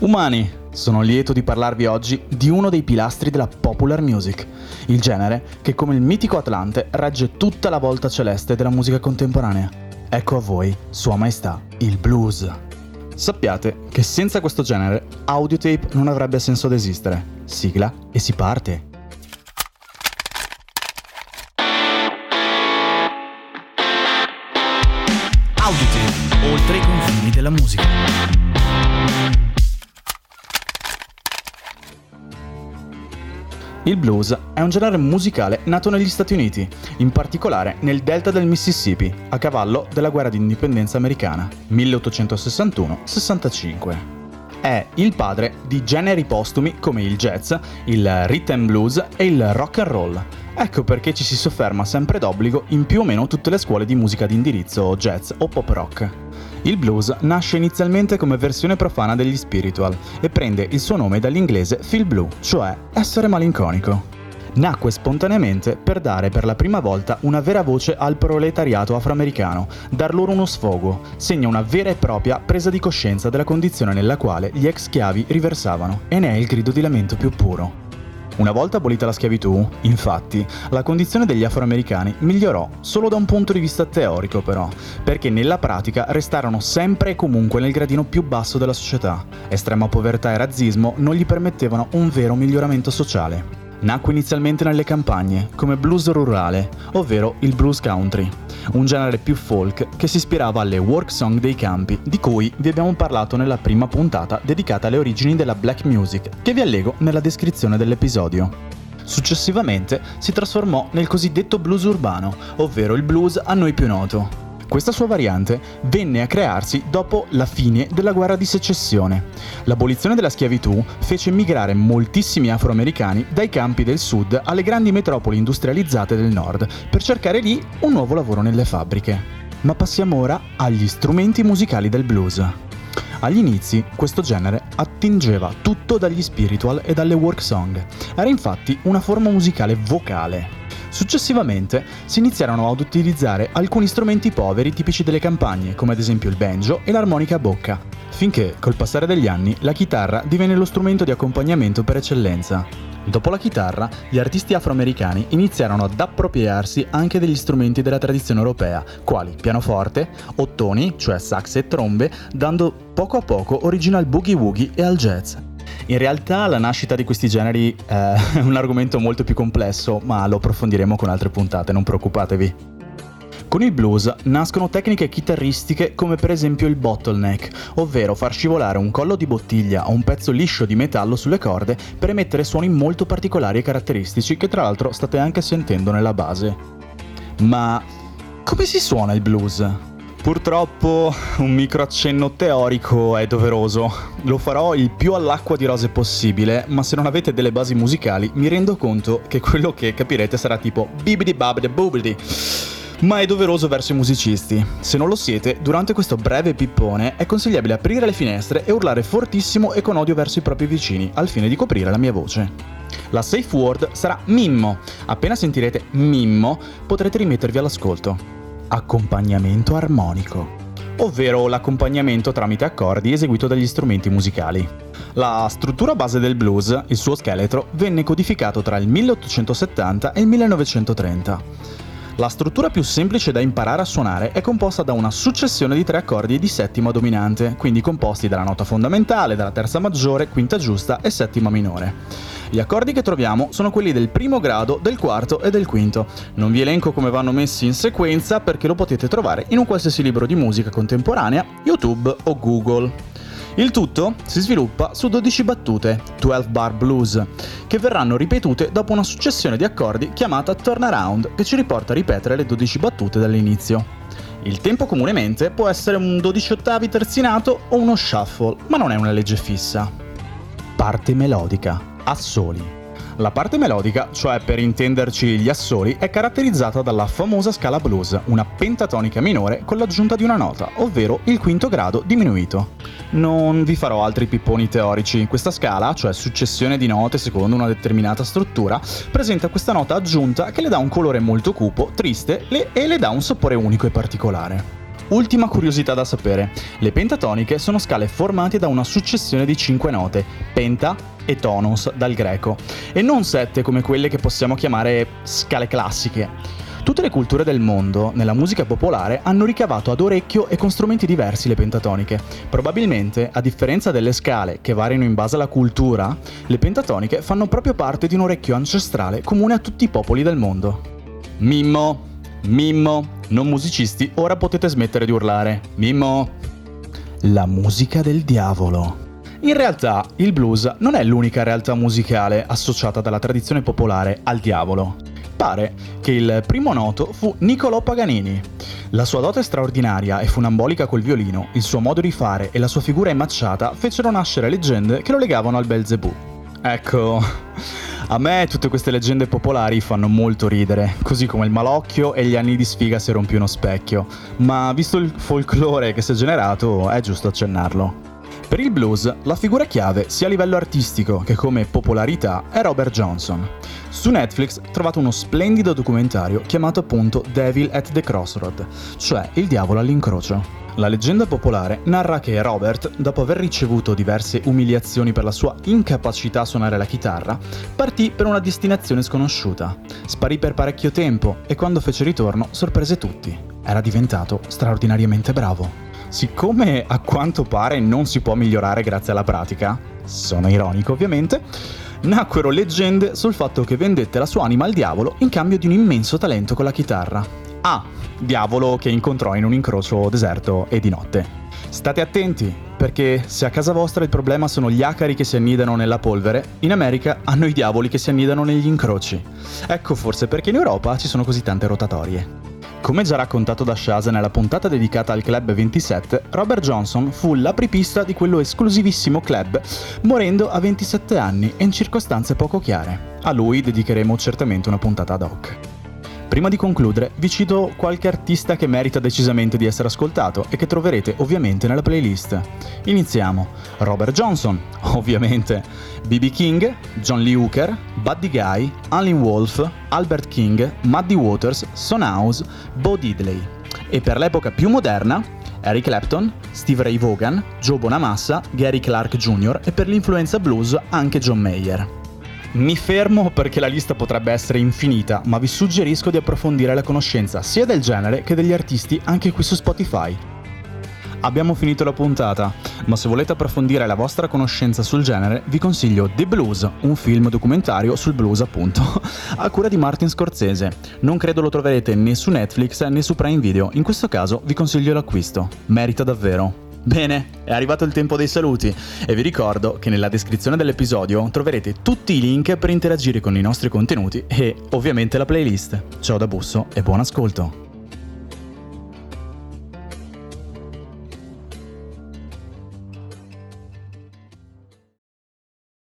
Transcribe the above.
Umani, sono lieto di parlarvi oggi di uno dei pilastri della popular music, il genere che come il mitico Atlante regge tutta la volta celeste della musica contemporanea. Ecco a voi, Sua Maestà, il blues. Sappiate che senza questo genere, audiotape non avrebbe senso ad esistere. Sigla e si parte. Audiotape, oltre i confini della musica. Il blues è un genere musicale nato negli Stati Uniti, in particolare nel delta del Mississippi, a cavallo della guerra d'indipendenza americana, 1861-65. È il padre di generi postumi come il jazz, il rhythm blues e il rock and roll. Ecco perché ci si sofferma sempre d'obbligo in più o meno tutte le scuole di musica di indirizzo jazz o pop rock. Il blues nasce inizialmente come versione profana degli spiritual e prende il suo nome dall'inglese feel blue, cioè essere malinconico. Nacque spontaneamente per dare per la prima volta una vera voce al proletariato afroamericano, dar loro uno sfogo, segna una vera e propria presa di coscienza della condizione nella quale gli ex schiavi riversavano, e ne è il grido di lamento più puro. Una volta abolita la schiavitù, infatti, la condizione degli afroamericani migliorò solo da un punto di vista teorico però, perché nella pratica restarono sempre e comunque nel gradino più basso della società. Estrema povertà e razzismo non gli permettevano un vero miglioramento sociale. Nacque inizialmente nelle campagne, come blues rurale, ovvero il blues country, un genere più folk che si ispirava alle work song dei campi, di cui vi abbiamo parlato nella prima puntata dedicata alle origini della black music, che vi allego nella descrizione dell'episodio. Successivamente si trasformò nel cosiddetto blues urbano, ovvero il blues a noi più noto. Questa sua variante venne a crearsi dopo la fine della guerra di secessione. L'abolizione della schiavitù fece migrare moltissimi afroamericani dai campi del sud alle grandi metropoli industrializzate del nord per cercare lì un nuovo lavoro nelle fabbriche. Ma passiamo ora agli strumenti musicali del blues. Agli inizi questo genere attingeva tutto dagli spiritual e dalle work song. Era infatti una forma musicale vocale, Successivamente si iniziarono ad utilizzare alcuni strumenti poveri tipici delle campagne, come ad esempio il banjo e l'armonica a bocca, finché col passare degli anni la chitarra divenne lo strumento di accompagnamento per eccellenza. Dopo la chitarra, gli artisti afroamericani iniziarono ad appropriarsi anche degli strumenti della tradizione europea, quali pianoforte, ottoni, cioè sax e trombe, dando poco a poco origine al boogie woogie e al jazz. In realtà la nascita di questi generi è un argomento molto più complesso, ma lo approfondiremo con altre puntate, non preoccupatevi. Con il blues nascono tecniche chitarristiche come per esempio il bottleneck, ovvero far scivolare un collo di bottiglia o un pezzo liscio di metallo sulle corde per emettere suoni molto particolari e caratteristici che tra l'altro state anche sentendo nella base. Ma come si suona il blues? Purtroppo un micro accenno teorico è doveroso. Lo farò il più all'acqua di rose possibile, ma se non avete delle basi musicali mi rendo conto che quello che capirete sarà tipo bibidi babidi boobidi. Ma è doveroso verso i musicisti. Se non lo siete, durante questo breve pippone è consigliabile aprire le finestre e urlare fortissimo e con odio verso i propri vicini, al fine di coprire la mia voce. La safe word sarà Mimmo. Appena sentirete Mimmo, potrete rimettervi all'ascolto accompagnamento armonico, ovvero l'accompagnamento tramite accordi eseguito dagli strumenti musicali. La struttura base del blues, il suo scheletro, venne codificato tra il 1870 e il 1930. La struttura più semplice da imparare a suonare è composta da una successione di tre accordi di settima dominante, quindi composti dalla nota fondamentale, dalla terza maggiore, quinta giusta e settima minore. Gli accordi che troviamo sono quelli del primo grado, del quarto e del quinto. Non vi elenco come vanno messi in sequenza perché lo potete trovare in un qualsiasi libro di musica contemporanea, YouTube o Google. Il tutto si sviluppa su 12 battute, 12 bar blues, che verranno ripetute dopo una successione di accordi chiamata turnaround, che ci riporta a ripetere le 12 battute dall'inizio. Il tempo comunemente può essere un 12 ottavi terzinato o uno shuffle, ma non è una legge fissa. Parte melodica assoli. La parte melodica, cioè per intenderci gli assoli, è caratterizzata dalla famosa scala blues, una pentatonica minore con l'aggiunta di una nota, ovvero il quinto grado diminuito. Non vi farò altri pipponi teorici, questa scala, cioè successione di note secondo una determinata struttura, presenta questa nota aggiunta che le dà un colore molto cupo, triste e le dà un sapore unico e particolare. Ultima curiosità da sapere. Le pentatoniche sono scale formate da una successione di 5 note, penta e tonos dal greco, e non sette come quelle che possiamo chiamare scale classiche. Tutte le culture del mondo, nella musica popolare, hanno ricavato ad orecchio e con strumenti diversi le pentatoniche. Probabilmente, a differenza delle scale, che variano in base alla cultura, le pentatoniche fanno proprio parte di un orecchio ancestrale comune a tutti i popoli del mondo. Mimmo, Mimmo, non musicisti, ora potete smettere di urlare. Mimmo! La musica del diavolo. In realtà, il blues non è l'unica realtà musicale associata dalla tradizione popolare al diavolo pare che il primo noto fu Niccolò Paganini. La sua dote straordinaria e funambolica col violino, il suo modo di fare e la sua figura immacciata fecero nascere leggende che lo legavano al Belzebù. Ecco, a me tutte queste leggende popolari fanno molto ridere, così come il malocchio e gli anni di sfiga se rompi uno specchio, ma visto il folklore che si è generato è giusto accennarlo. Per il blues, la figura chiave, sia a livello artistico che come popolarità, è Robert Johnson. Su Netflix trovate uno splendido documentario chiamato appunto Devil at the Crossroad, cioè il diavolo all'incrocio. La leggenda popolare narra che Robert, dopo aver ricevuto diverse umiliazioni per la sua incapacità a suonare la chitarra, partì per una destinazione sconosciuta. Sparì per parecchio tempo e quando fece ritorno sorprese tutti. Era diventato straordinariamente bravo. Siccome a quanto pare non si può migliorare grazie alla pratica, sono ironico ovviamente, nacquero leggende sul fatto che vendette la sua anima al diavolo in cambio di un immenso talento con la chitarra. Ah, diavolo che incontrò in un incrocio deserto e di notte. State attenti, perché se a casa vostra il problema sono gli acari che si annidano nella polvere, in America hanno i diavoli che si annidano negli incroci. Ecco forse perché in Europa ci sono così tante rotatorie. Come già raccontato da Shaza nella puntata dedicata al Club 27, Robert Johnson fu l'apripista di quello esclusivissimo club, morendo a 27 anni e in circostanze poco chiare. A lui dedicheremo certamente una puntata ad hoc. Prima di concludere, vi cito qualche artista che merita decisamente di essere ascoltato e che troverete ovviamente nella playlist. Iniziamo. Robert Johnson, ovviamente, B.B. King, John Lee Hooker, Buddy Guy, Allen Wolf, Albert King, Muddy Waters, Son House, Bo Diddley. E per l'epoca più moderna, Eric Clapton, Steve Ray Vaughan, Joe Bonamassa, Gary Clark Jr. e per l'influenza blues anche John Mayer. Mi fermo perché la lista potrebbe essere infinita, ma vi suggerisco di approfondire la conoscenza sia del genere che degli artisti anche qui su Spotify. Abbiamo finito la puntata, ma se volete approfondire la vostra conoscenza sul genere, vi consiglio The Blues, un film documentario sul blues appunto, a cura di Martin Scorsese. Non credo lo troverete né su Netflix né su Prime Video, in questo caso vi consiglio l'acquisto. Merita davvero. Bene, è arrivato il tempo dei saluti e vi ricordo che nella descrizione dell'episodio troverete tutti i link per interagire con i nostri contenuti e ovviamente la playlist. Ciao da Busso e buon ascolto!